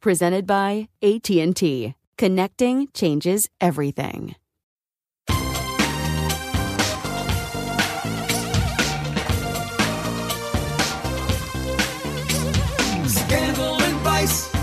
Presented by AT&T. Connecting changes everything. Scandal and vice,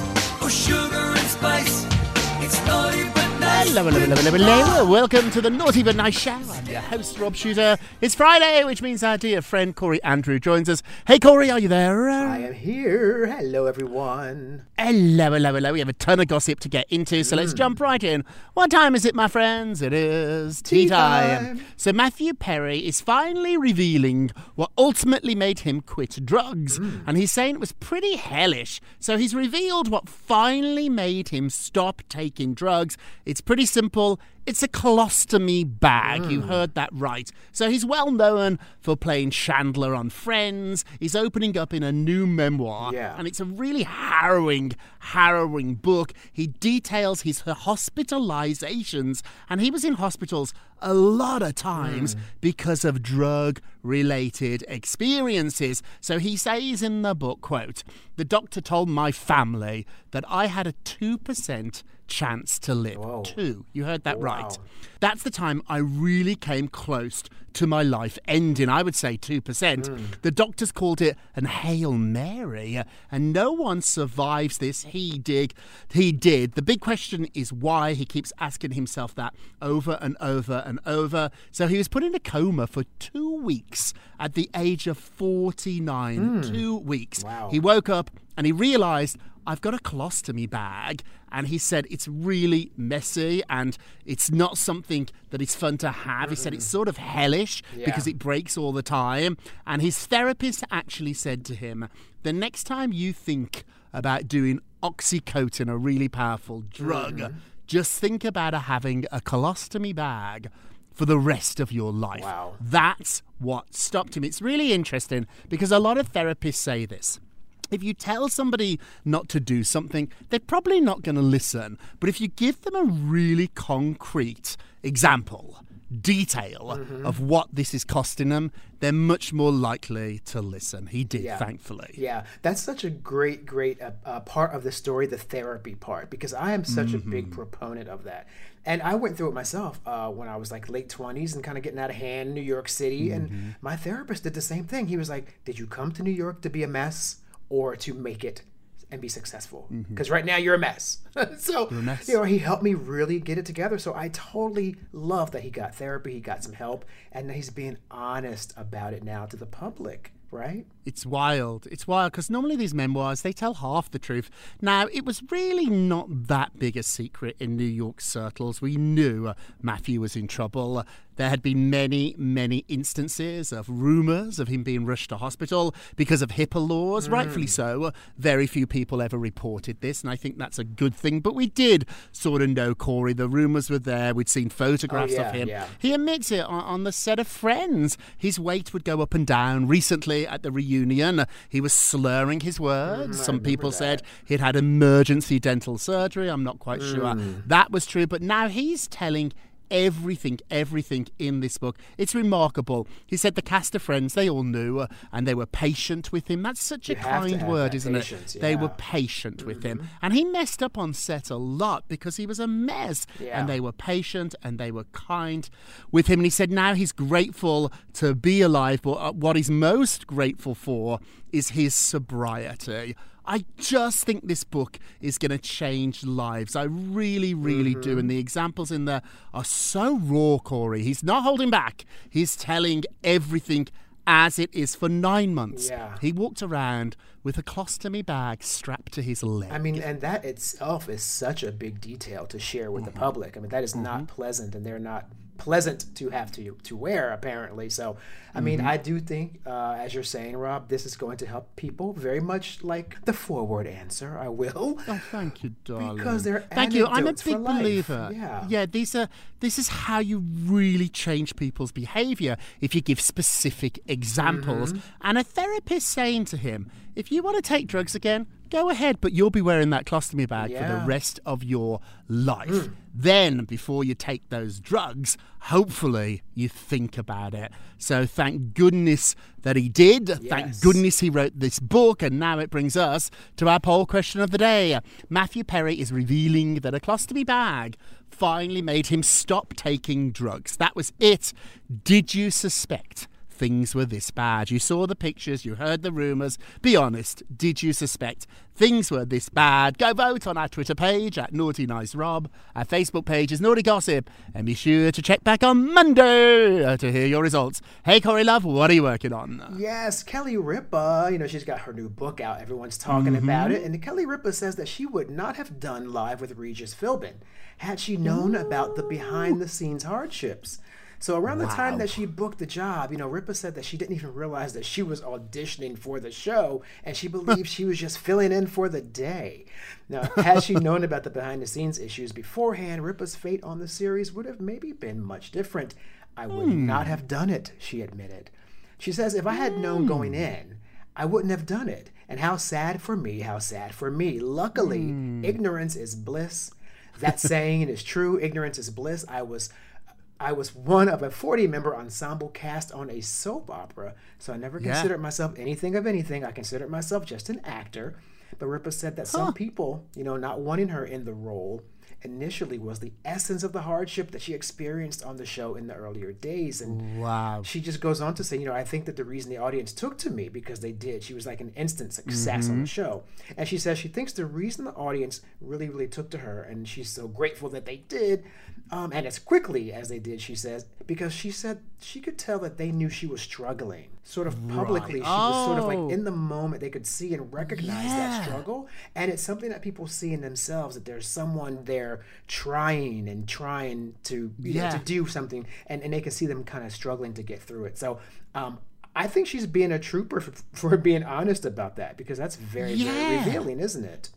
Hello, hello, hello, hello, hello. Welcome to the Naughty But Nice Show. I'm your host, Rob Shooter. It's Friday, which means our dear friend Corey Andrew joins us. Hey, Corey, are you there? I am here. Hello, everyone. Hello, hello, hello. We have a ton of gossip to get into, so let's mm. jump right in. What time is it, my friends? It is tea, Tea time. time. So Matthew Perry is finally revealing what ultimately made him quit drugs, mm. and he's saying it was pretty hellish. So he's revealed what finally made him stop taking drugs. It's pretty simple. It's a colostomy bag. You hmm. heard that right. So he's well known for playing Chandler on Friends. He's opening up in a new memoir, Yeah. and it's a really harrowing, harrowing book. He details his hospitalizations, and he was in hospitals a lot of times hmm. because of drug related experiences. So he says in the book, quote, the doctor told my family that I had a 2% chance to live. Whoa. Two. You heard that right. Wow. That's the time I really came close to my life ending. I would say 2%. Hmm. The doctors called it an Hail Mary, and no one survives this. He did. He did. The big question is why he keeps asking himself that over and over and over. So he was put in a coma for two weeks at the age of 49. Hmm. Two weeks. Wow. He woke up and he realized I've got a colostomy bag. And he said it's really messy and it's not something that is fun to have. He said it's sort of hellish because it breaks all the time. And his therapist actually said to him, the next time you think about doing Oxycontin, a really powerful drug, Mm-hmm. just think about having a colostomy bag for the rest of your life. Wow. That's what stopped him. It's really interesting because a lot of therapists say this. If you tell somebody not to do something, they're probably not going to listen. But if you give them a really concrete example, detail Mm-hmm. of what this is costing them, they're much more likely to listen. He did, Yeah. thankfully. Yeah, that's such a great, great uh, uh, part of the story, the therapy part, because I am such a big proponent of that. And I went through it myself uh, when I was like late 20s and kind of getting out of hand in New York City. And my therapist did the same thing. He was like, Did you come to New York to be a mess or to make it and be successful? Because right now you're a mess. so, mess. you know, he helped me really get it together. So I totally love that he got therapy, he got some help, and he's being honest about it now to the public. right? It's wild. It's wild because normally these memoirs they tell half the truth. Now it was really not that big a secret in New York circles. We knew uh, Matthew was in trouble. Uh, there had been many, many instances of rumours of him being rushed to hospital because of HIPAA laws. Rightfully so. Uh, Very few people ever reported this, and I think that's a good thing. But we did sort of know Corey. The rumours were there. We'd seen photographs yeah, of him. yeah. He admits it on, on the set of Friends. His weight would go up and down. Recently at the reunion, he was slurring his words. Some people said he'd had emergency dental surgery. I'm not quite sure that was true. But now he's telling everything, everything in this book. It's remarkable. He said the cast of Friends, they all knew uh, and they were patient with him. That's such You a kind word, isn't patience, it? They were yeah. patient with him. And he messed up on set a lot because he was a mess. Yeah. And they were patient and they were kind with him. And he said now he's grateful to be alive, but uh, what he's most grateful for is his sobriety. I just think this book is going to change lives. I really, really do. And the examples in there are so raw, Corey. He's not holding back, he's telling everything as it is for nine months. Yeah. He walked around with a colostomy bag strapped to his leg. I mean, and that itself is such a big detail to share with Mm-hmm. the public. I mean, that is not pleasant, and they're not pleasant to have to to wear apparently. So, I mean, Mm-hmm. I do think, uh, as you're saying, Rob, this is going to help people very much like the forward answer. I will. Oh, thank you, darling. Because they're thank you. I'm a big believer. Yeah. yeah. These are. This is how you really change people's behaviour if you give specific examples. Mm-hmm. And a therapist saying to him, "If you want to take drugs again, go ahead, but you'll be wearing that colostomy bag for the rest of your life." Mm. Then, before you take those drugs, hopefully you think about it. So, thank goodness that he did. Thank goodness he wrote this book, and now it brings us to our poll question of the day. Matthew Perry is revealing that a colostomy bag finally made him stop taking drugs. That was it. Did you suspect? Things were this bad. You saw the pictures, you heard the rumours. Be honest, did you suspect things were this bad? Go vote on our Twitter page at Naughty Nice Rob. Our Facebook page is Naughty Gossip. And be sure to check back on Monday uh, to hear your results. Hey, Corey Love, what are you working on? Yes, Kelly Ripa, you know, she's got her new book out. Everyone's talking about it. And Kelly Ripa says that she would not have done live with Regis Philbin had she known about the behind the scenes hardships. So around the time that she booked the job, you know, Ripa said that she didn't even realize that she was auditioning for the show and she believed she was just filling in for the day. Now, had she known about the behind the scenes issues beforehand, Ripa's fate on the series would have maybe been much different. I would hmm. not have done it, she admitted. She says, if I had known going hmm. in, I wouldn't have done it. And how sad for me, how sad for me. Luckily, hmm. ignorance is bliss. That saying is true. Ignorance is bliss. I was I was one of a 40 member ensemble cast on a soap opera, so I never Yeah. considered myself anything of anything. I considered myself just an actor. But Ripa said that some people, you know, not wanting her in the role initially was the essence of the hardship that she experienced on the show in the earlier days. And Wow. she just goes on to say, you know, I think that the reason the audience took to me because they did. She was like an instant success on the show. And she says she thinks the reason the audience really, really took to her, and she's so grateful that they did, um, and as quickly as they did, she says, because she said she could tell that they knew she was struggling. Sort of publicly, she was sort of like in the moment, they could see and recognize Yeah. that struggle. And it's something that people see in themselves that there's someone there trying and trying to, you know, Yeah. to do something, and, and they can see them kind of struggling to get through it. So, um, I think she's being a trooper for, for being honest about that because that's very, Yeah. very revealing, isn't it?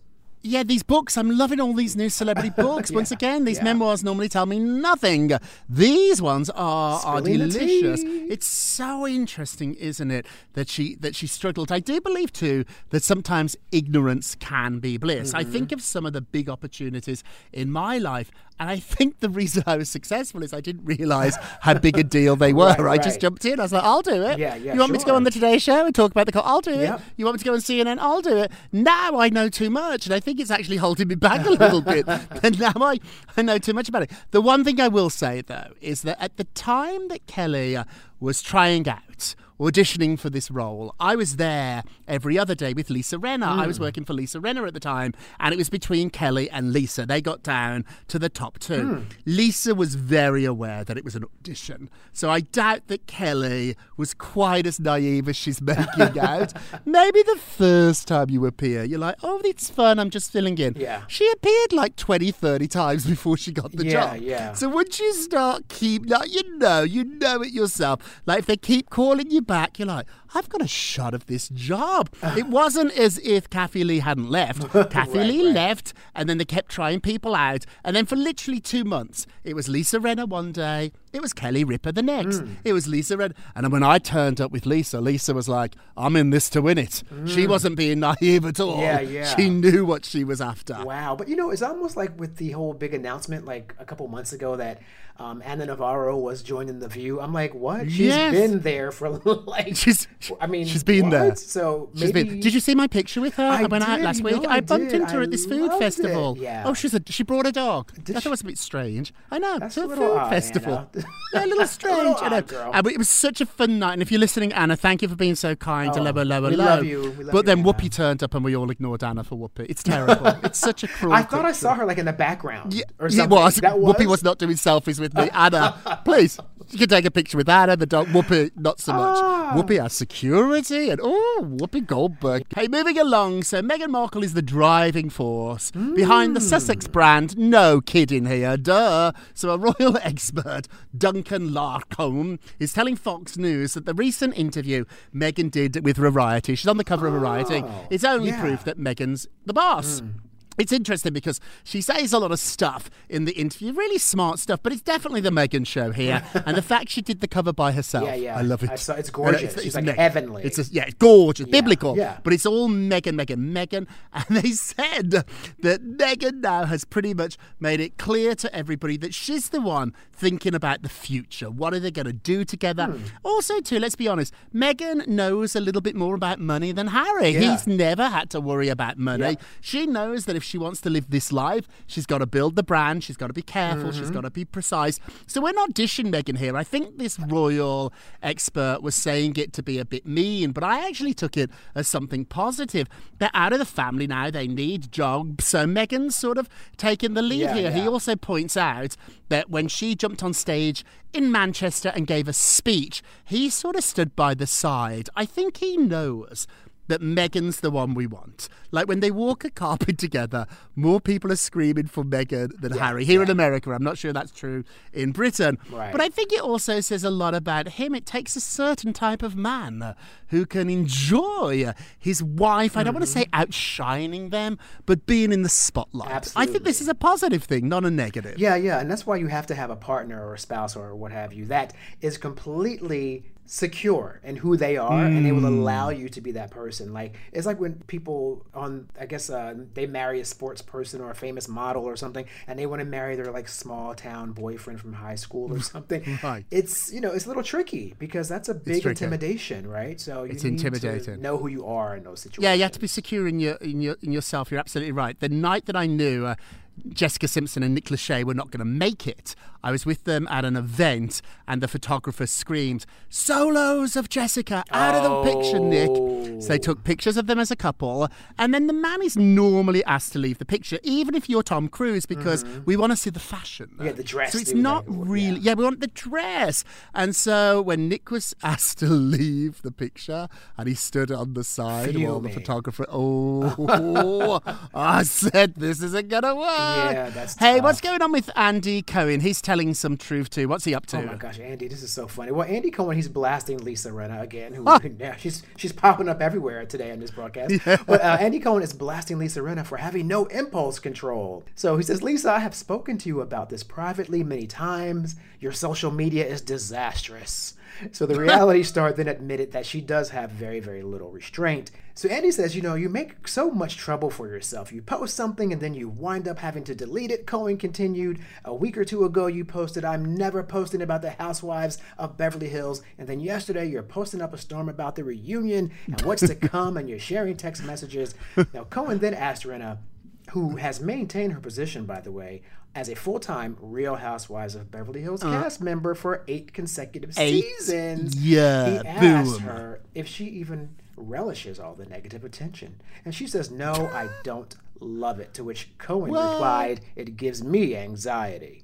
Yeah, these books. I'm loving all these new celebrity books. Once again, these yeah. memoirs normally tell me nothing. These ones are, are Spilling the delicious. It's so interesting, isn't it, that she that she struggled. I do believe too that sometimes ignorance can be bliss. I Mm-hmm. think of some of the big opportunities in my life, and I think the reason I was successful is I didn't realise how big a deal they were. Right, I just jumped in. I was like, I'll do it. Yeah, yeah, You want me to go on the Today Show and talk about the? Co- I'll do it. Yep. You want me to go on CNN? I'll do it. Now I know too much, and I think it's actually holding me back a little bit. And now I, I know too much about it. The one thing I will say, though, is that at the time that Kelly was trying out, auditioning for this role, I was there every other day with Lisa Rinna. I was hmm. working for Lisa Rinna at the time, and it was between Kelly and Lisa. They got down to the top two. Hmm. Lisa was very aware that it was an audition, so I doubt that Kelly was quite as naive as she's making out. Maybe the first time you appear, you're like, oh, it's fun, I'm just filling in. Yeah. She appeared like 20, 30 times before she got the Yeah, job. yeah. So once you start keep, like, you know, you know it yourself. Like if they keep calling you back, you're like, I've got a shot of this job. it wasn't as if Kathie Lee hadn't left. Kathy Right, Lee right. left, and then they kept trying people out. And then for literally two months, it was Lisa Rinna one day, it was Kelly Ripa the next. Hmm. It was Lisa Rinna. And when I turned up with Lisa, Lisa was like, I'm in this to win it. She wasn't being naive at all. Hmm. Yeah, yeah. She knew what she was after. Wow, but you know, it's almost like with the whole big announcement, like a couple months ago, that um, Ana Navarro was joining the View. I'm like, what? She's Yes. been there for like. She's, I mean, she's been what? there. So She's maybe. been. Did you see my picture with her I when I did, last week? know I I bumped did. into her at this food it, festival. yeah. Oh, she's a she brought a dog. Did I she? thought it was a bit strange. I know. That's to a a, little food odd, festival. Yeah, a little strange. I know. odd, it was such a fun night. And if you're listening, Ana, thank you for being so kind to Oh, Lower Lower we love you. We love but you, then Ana. Whoopi turned up and we all ignored Ana for Whoopi. It's terrible. it's such a cruel. I thought I saw her like in the background. Yeah, or it was. That Whoopi was not doing selfies with me. Ana, please. You can take a picture with Ana, the dog. Whoopi, not so much. Ah. Whoopi has security, and oh, Whoopi Goldberg. Hey, moving along. So Meghan Markle is the driving force behind the Sussex Hmm. brand. No kidding here, duh. So a royal expert, Duncan Larcombe, is telling Fox News that the recent interview Meghan did with Variety, she's on the cover of Variety, is only yeah. Proof that Meghan's the boss. It's interesting because she says a lot of stuff in the interview, really smart stuff, but it's definitely the Meghan show here. and the fact she did the cover by herself, Yeah, yeah. I love it. Saw- it's You know, gorgeous. She's like Meg- heavenly. It's a, yeah, it's gorgeous, biblical. yeah. But it's all Meghan, Meghan, Meghan. And they said that Meghan now has pretty much made it clear to everybody that she's the one thinking about the future. What are they going to do together? Hmm. Also, too, let's be honest, Meghan knows a little bit more about money than Harry. Yeah. He's never had to worry about money. Yeah. She knows that if she wants to live this life, she's got to build the brand, she's got to be careful, Mm-hmm. she's got to be precise. So we're not dishing Meghan here. I think this royal expert was saying it to be a bit mean, but I actually took it as something positive. They're out of the family now, they need jobs. So Meghan's sort of taking the lead Yeah, here. He also points out that when she jumped on stage in Manchester and gave a speech, he sort of stood by the side. I think he knows that Meghan's the one we want. Like when they walk a carpet together, more people are screaming for Meghan than Harry. Here in America, I'm not sure that's true in Britain. Right. But I think it also says a lot about him. It takes a certain type of man uh, who can enjoy his wife. I don't want to say outshining them, but being in the spotlight. I think this is a positive thing, not a negative. Yeah, yeah, and that's why you have to have a partner or a spouse or what have you that is completely secure in who they are, and they will Mm. allow you to be that person. Like it's like when people on, I guess, uh, they marry a sports person or a famous model or something, and they want to marry their like small town boyfriend from high school or something. Right. It's you know it's a little tricky because that's a big intimidation, right? So you It's need to intimidating. know who you are in those situations. Yeah, you have to be secure in your in your in yourself. You're absolutely right. The night that I knew uh, Jessica Simpson and Nick Lachey were not going to make it, I was with them at an event, and the photographer screamed, "Solos of Jessica out of the picture, Nick!" Oh. So they took pictures of them as a couple, and then the man is normally asked to leave the picture, even if you're Tom Cruise, because mm-hmm. we want to see the fashion. Yeah, the dress, So it's not really. Yeah. we want the dress. And so when Nick was asked to leave the picture, and he stood on the side while the photographer, oh, I said this isn't gonna work. Yeah, that's Hey, tough. what's going on with Andy Cohen? He's telling some truth too. What's he up oh to? Oh my gosh, Andy, this is so funny. Well, Andy Cohen, he's blasting Lisa Rinna again, who yeah, she's she's popping up everywhere today on this broadcast. But uh, Andy Cohen is blasting Lisa Rinna for having no impulse control. So he says, Lisa, I have spoken to you about this privately many times. Your social media is disastrous. So the reality star then admitted that she does have very, very little restraint. So Andy says, you know, you make so much trouble for yourself. You post something and then you wind up having to delete it. Cohen continued, a week or two ago you posted, I'm never posting about the housewives of Beverly Hills. And then yesterday you're posting up a storm about the reunion and what's to come and you're sharing text messages. Now Cohen then asked Rinna, who has maintained her position, by the way, as a full-time Real Housewives of Beverly Hills cast member for eight consecutive Uh. Eight seasons. Yeah, he asked boom. her if she even relishes all the negative attention, and she says, "No, I don't love it." To which Cohen replied, "It gives me anxiety."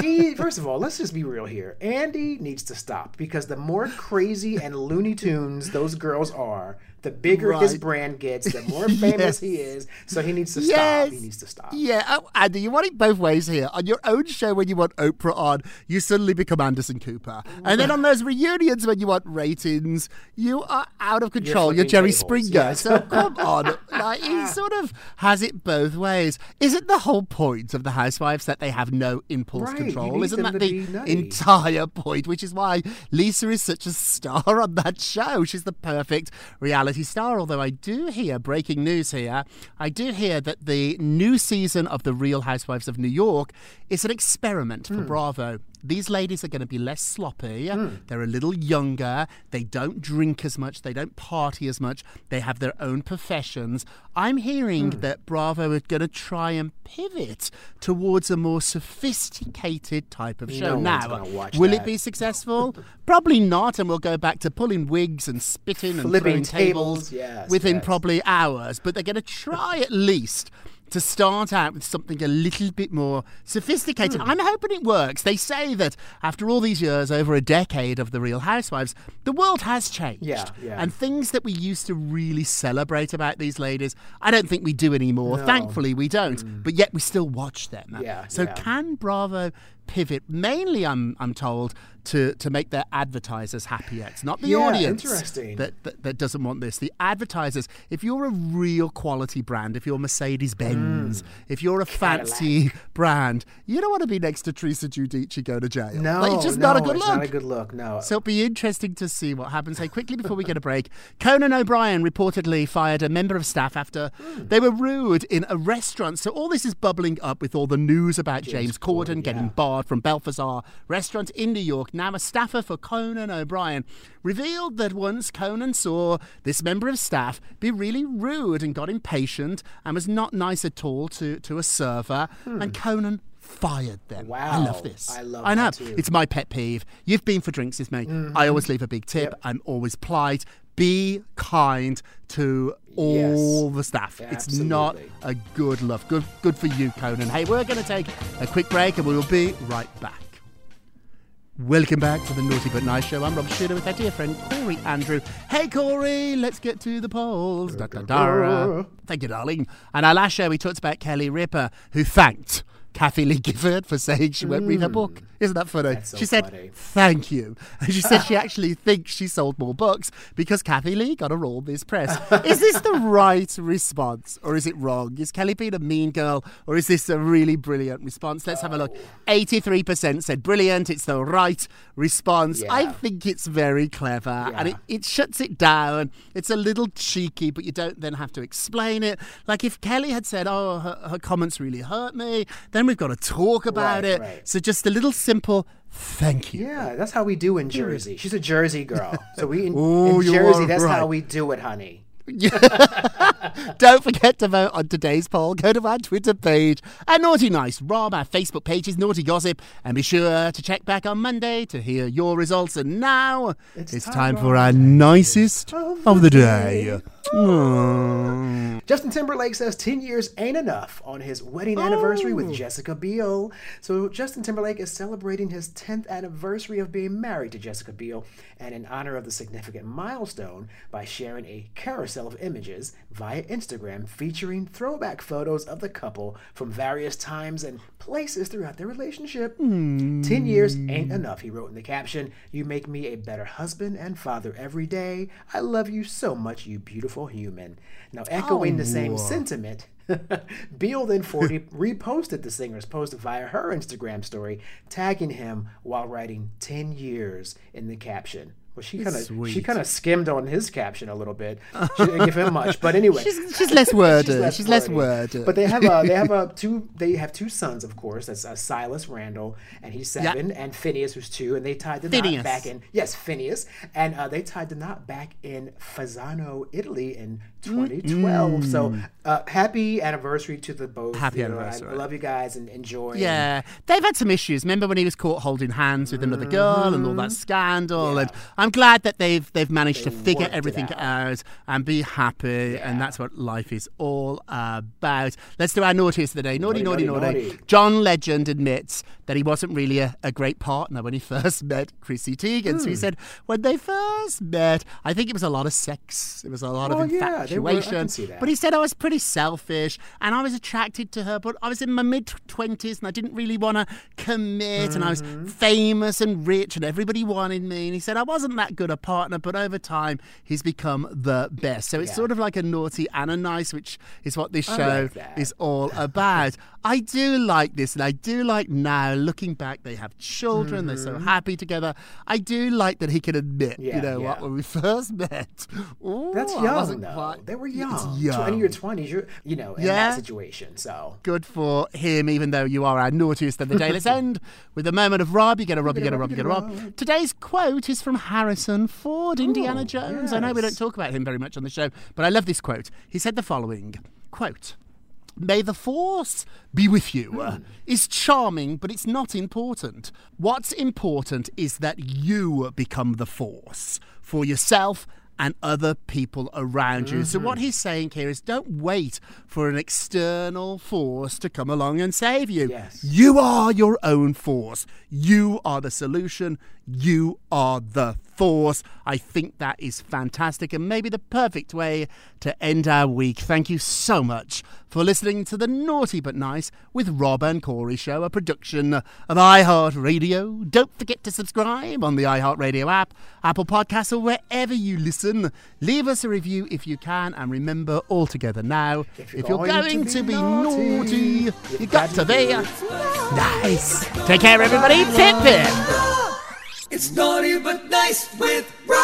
He, first of all, let's just be real here. Andy needs to stop because the more crazy and Looney Tunes those girls are, the bigger his brand gets, the more famous he is. So he needs to stop. He needs to stop. Yeah, oh, Andy, you want it both ways here. On your own show, when you want Oprah on, you suddenly become Anderson Cooper. And then on those reunions, when you want ratings, you are out of control. You're, flipping Jerry tables, Springer. yes. So come on. Like, he sort of has it both ways. Isn't the whole point of the Housewives that they have no impulse Right, control? Isn't that the nutty. entire point? Which is why Lisa is such a star on that show. She's the perfect reality star. Although I do hear breaking news here, I do hear that the new season of The Real Housewives of New York is an experiment for Bravo. These ladies are going to be less sloppy. They're a little younger. They don't drink as much. They don't party as much. They have their own professions. I'm hearing Hmm. that Bravo are going to try and pivot towards a more sophisticated type of show. No now, will that. it be successful? Probably not, and we'll go back to pulling wigs and spitting and Flipping throwing tables, tables, yes, within yes. probably hours. But they're going to try at least to start out with something a little bit more sophisticated. Hmm. I'm hoping it works. They say that after all these years, over a decade of the Real Housewives, the world has changed. Yeah, yeah. And things that we used to really celebrate about these ladies, I don't think we do anymore. Thankfully, we don't. But yet we still watch them. Yeah, So yeah. can Bravo pivot mainly? I'm I'm told to to make their advertisers happier. It's not the Yeah, audience interesting. that, that that doesn't want this. The advertisers. If you're a real quality brand, if you're Mercedes Benz, Hmm. if you're a fancy brand, you don't want to be next to Teresa Giudice go to jail. No, like, it's just no, not a good look. not a good look. No. So it'll be interesting to see what happens. Hey, quickly before we get a break, Conan O'Brien reportedly fired a member of staff after they were rude in a restaurant. So all this is bubbling up with all the news about James, Corden, getting barred from Balthazar Restaurant in New York. Now a staffer for Conan O'Brien revealed that once Conan saw this member of staff be really rude and got impatient and was not nice at all to, to a server, hmm. and Conan fired them. Wow. I love this. I love I know. It's my pet peeve. You've been for drinks with me. Mm-hmm. I always leave a big tip. Yep. I'm always polite. Be kind to all the staff. It's not a good love. Good good for you, Conan. Hey, we're going to take a quick break and we will be right back. Welcome back to the Naughty But Nice Show. I'm Rob Shooter with our dear friend Corey Andrew. Hey Corey, let's get to the polls. Da, da, da. Thank you, darling. And our last show we talked about Kelly Ripa, who thanked Kathie Lee Gifford for saying she won't read her book. Isn't that funny? Mm. So she said, funny. thank you. And she said she actually thinks she sold more books because Kathy Lee got a roll this press. is this the right response or is it wrong? Is Kelly being a mean girl or is this a really brilliant response? Let's have a look. 83% said brilliant. It's the right response. I think it's very clever and it, it shuts it down. It's a little cheeky, but you don't then have to explain it. Like if Kelly had said, oh, her, her comments really hurt me, then we've got to talk about Right, it. right. So just a little simple thank you. Yeah, that's how we do in Jersey. She's a Jersey girl. So we in, Ooh, in Jersey, that's right. how we do it, honey. Don't forget to vote on today's poll. Go to our Twitter page at Naughty Nice Rob. Our Facebook page is Naughty Gossip. And be sure to check back on Monday to hear your results. And now it's, It's time, time for our our nicest of the day. Mm. Justin Timberlake says 10 years ain't enough on his wedding anniversary with Jessica Biel. So, Justin Timberlake is celebrating his 10th anniversary of being married to Jessica Biel, and in honor of the significant milestone, by sharing a carousel of images via Instagram featuring throwback photos of the couple from various times and places throughout their relationship. 10 years ain't enough, he wrote in the caption. You make me a better husband and father every day. I love you so much, you beautiful human. Now, echoing oh, the same sentiment, Biel then 40 reposted the singer's post via her Instagram story, tagging him while writing 10 years in the caption. Well, she kind of she kind of skimmed on his caption a little bit. She didn't give him much, but anyway, She's, she's less wordy. she's less, wordy. wordy. But they have uh, they have uh, two they have two sons, of course. That's uh, Silas Randall, and he's seven, and Phineas, who's two, and they tied the Phineas. knot back in. Yes, Phineas, and uh, they tied the knot back in Fasano, Italy, in 2012. So uh, happy anniversary to the both. Happy you know, anniversary. I love you guys and enjoy. Yeah, they've had some issues. Remember when he was caught holding hands with another girl and all that scandal? And I'm glad that they've they've managed to figure everything out. out. and be happy, and that's what life is all about. Let's do our naughtiest of the day. Naughty, Naughty, naughty. naughty, naughty. John Legend admits that he wasn't really a, a great partner when he first met Chrissy Teigen. So he Hmm. said when they first met, I think it was a lot of sex. It was a lot Oh, of yeah, were- can infatuation. see that. But he said I was pretty selfish and I was attracted to her, but I was in my mid 20s and I didn't really want to commit and I was Mm-hmm. famous and rich and everybody wanted me. And he said I wasn't that good a partner, but over time he's become the best. So it's Yeah. sort of like a naughty and a nice, which is what this show like is all about. I do like this and I do like now looking back, they have children, they're so happy together. I do like that he can admit, you Mm-hmm. Yeah, know what, when we first met. ooh, That's young wasn't though. quite- They were It's young. young. In your twenties, you're you know in Yeah. that situation. So good for him, even though you are our naughtiest of the day. Let's end with a moment of Rob. You get a Rob, you get a Rob, you get a Rob. Today's quote is from Harrison Ford, Indiana Oh, Jones. I know we don't talk about him very much on the show, but I love this quote. He said the following quote. May the force be with you uh, is charming, but it's not important. What's important is that you become the force for yourself and other people around you. So, what he's saying here is don't wait for an external force to come along and save you. Yes. You are your own force. You are the solution. You are the force. I think that is fantastic and maybe the perfect way to end our week. Thank you so much for listening to the Naughty But Nice with Rob and Corey show, a production of iHeartRadio. Don't forget to subscribe on the iHeartRadio app, Apple Podcasts, or wherever you listen. Leave us a review if you can, and remember all together now, if you're, going, to be, naughty, you got to be nice. Take care, everybody. Pip pip. It's naughty but nice with Rob.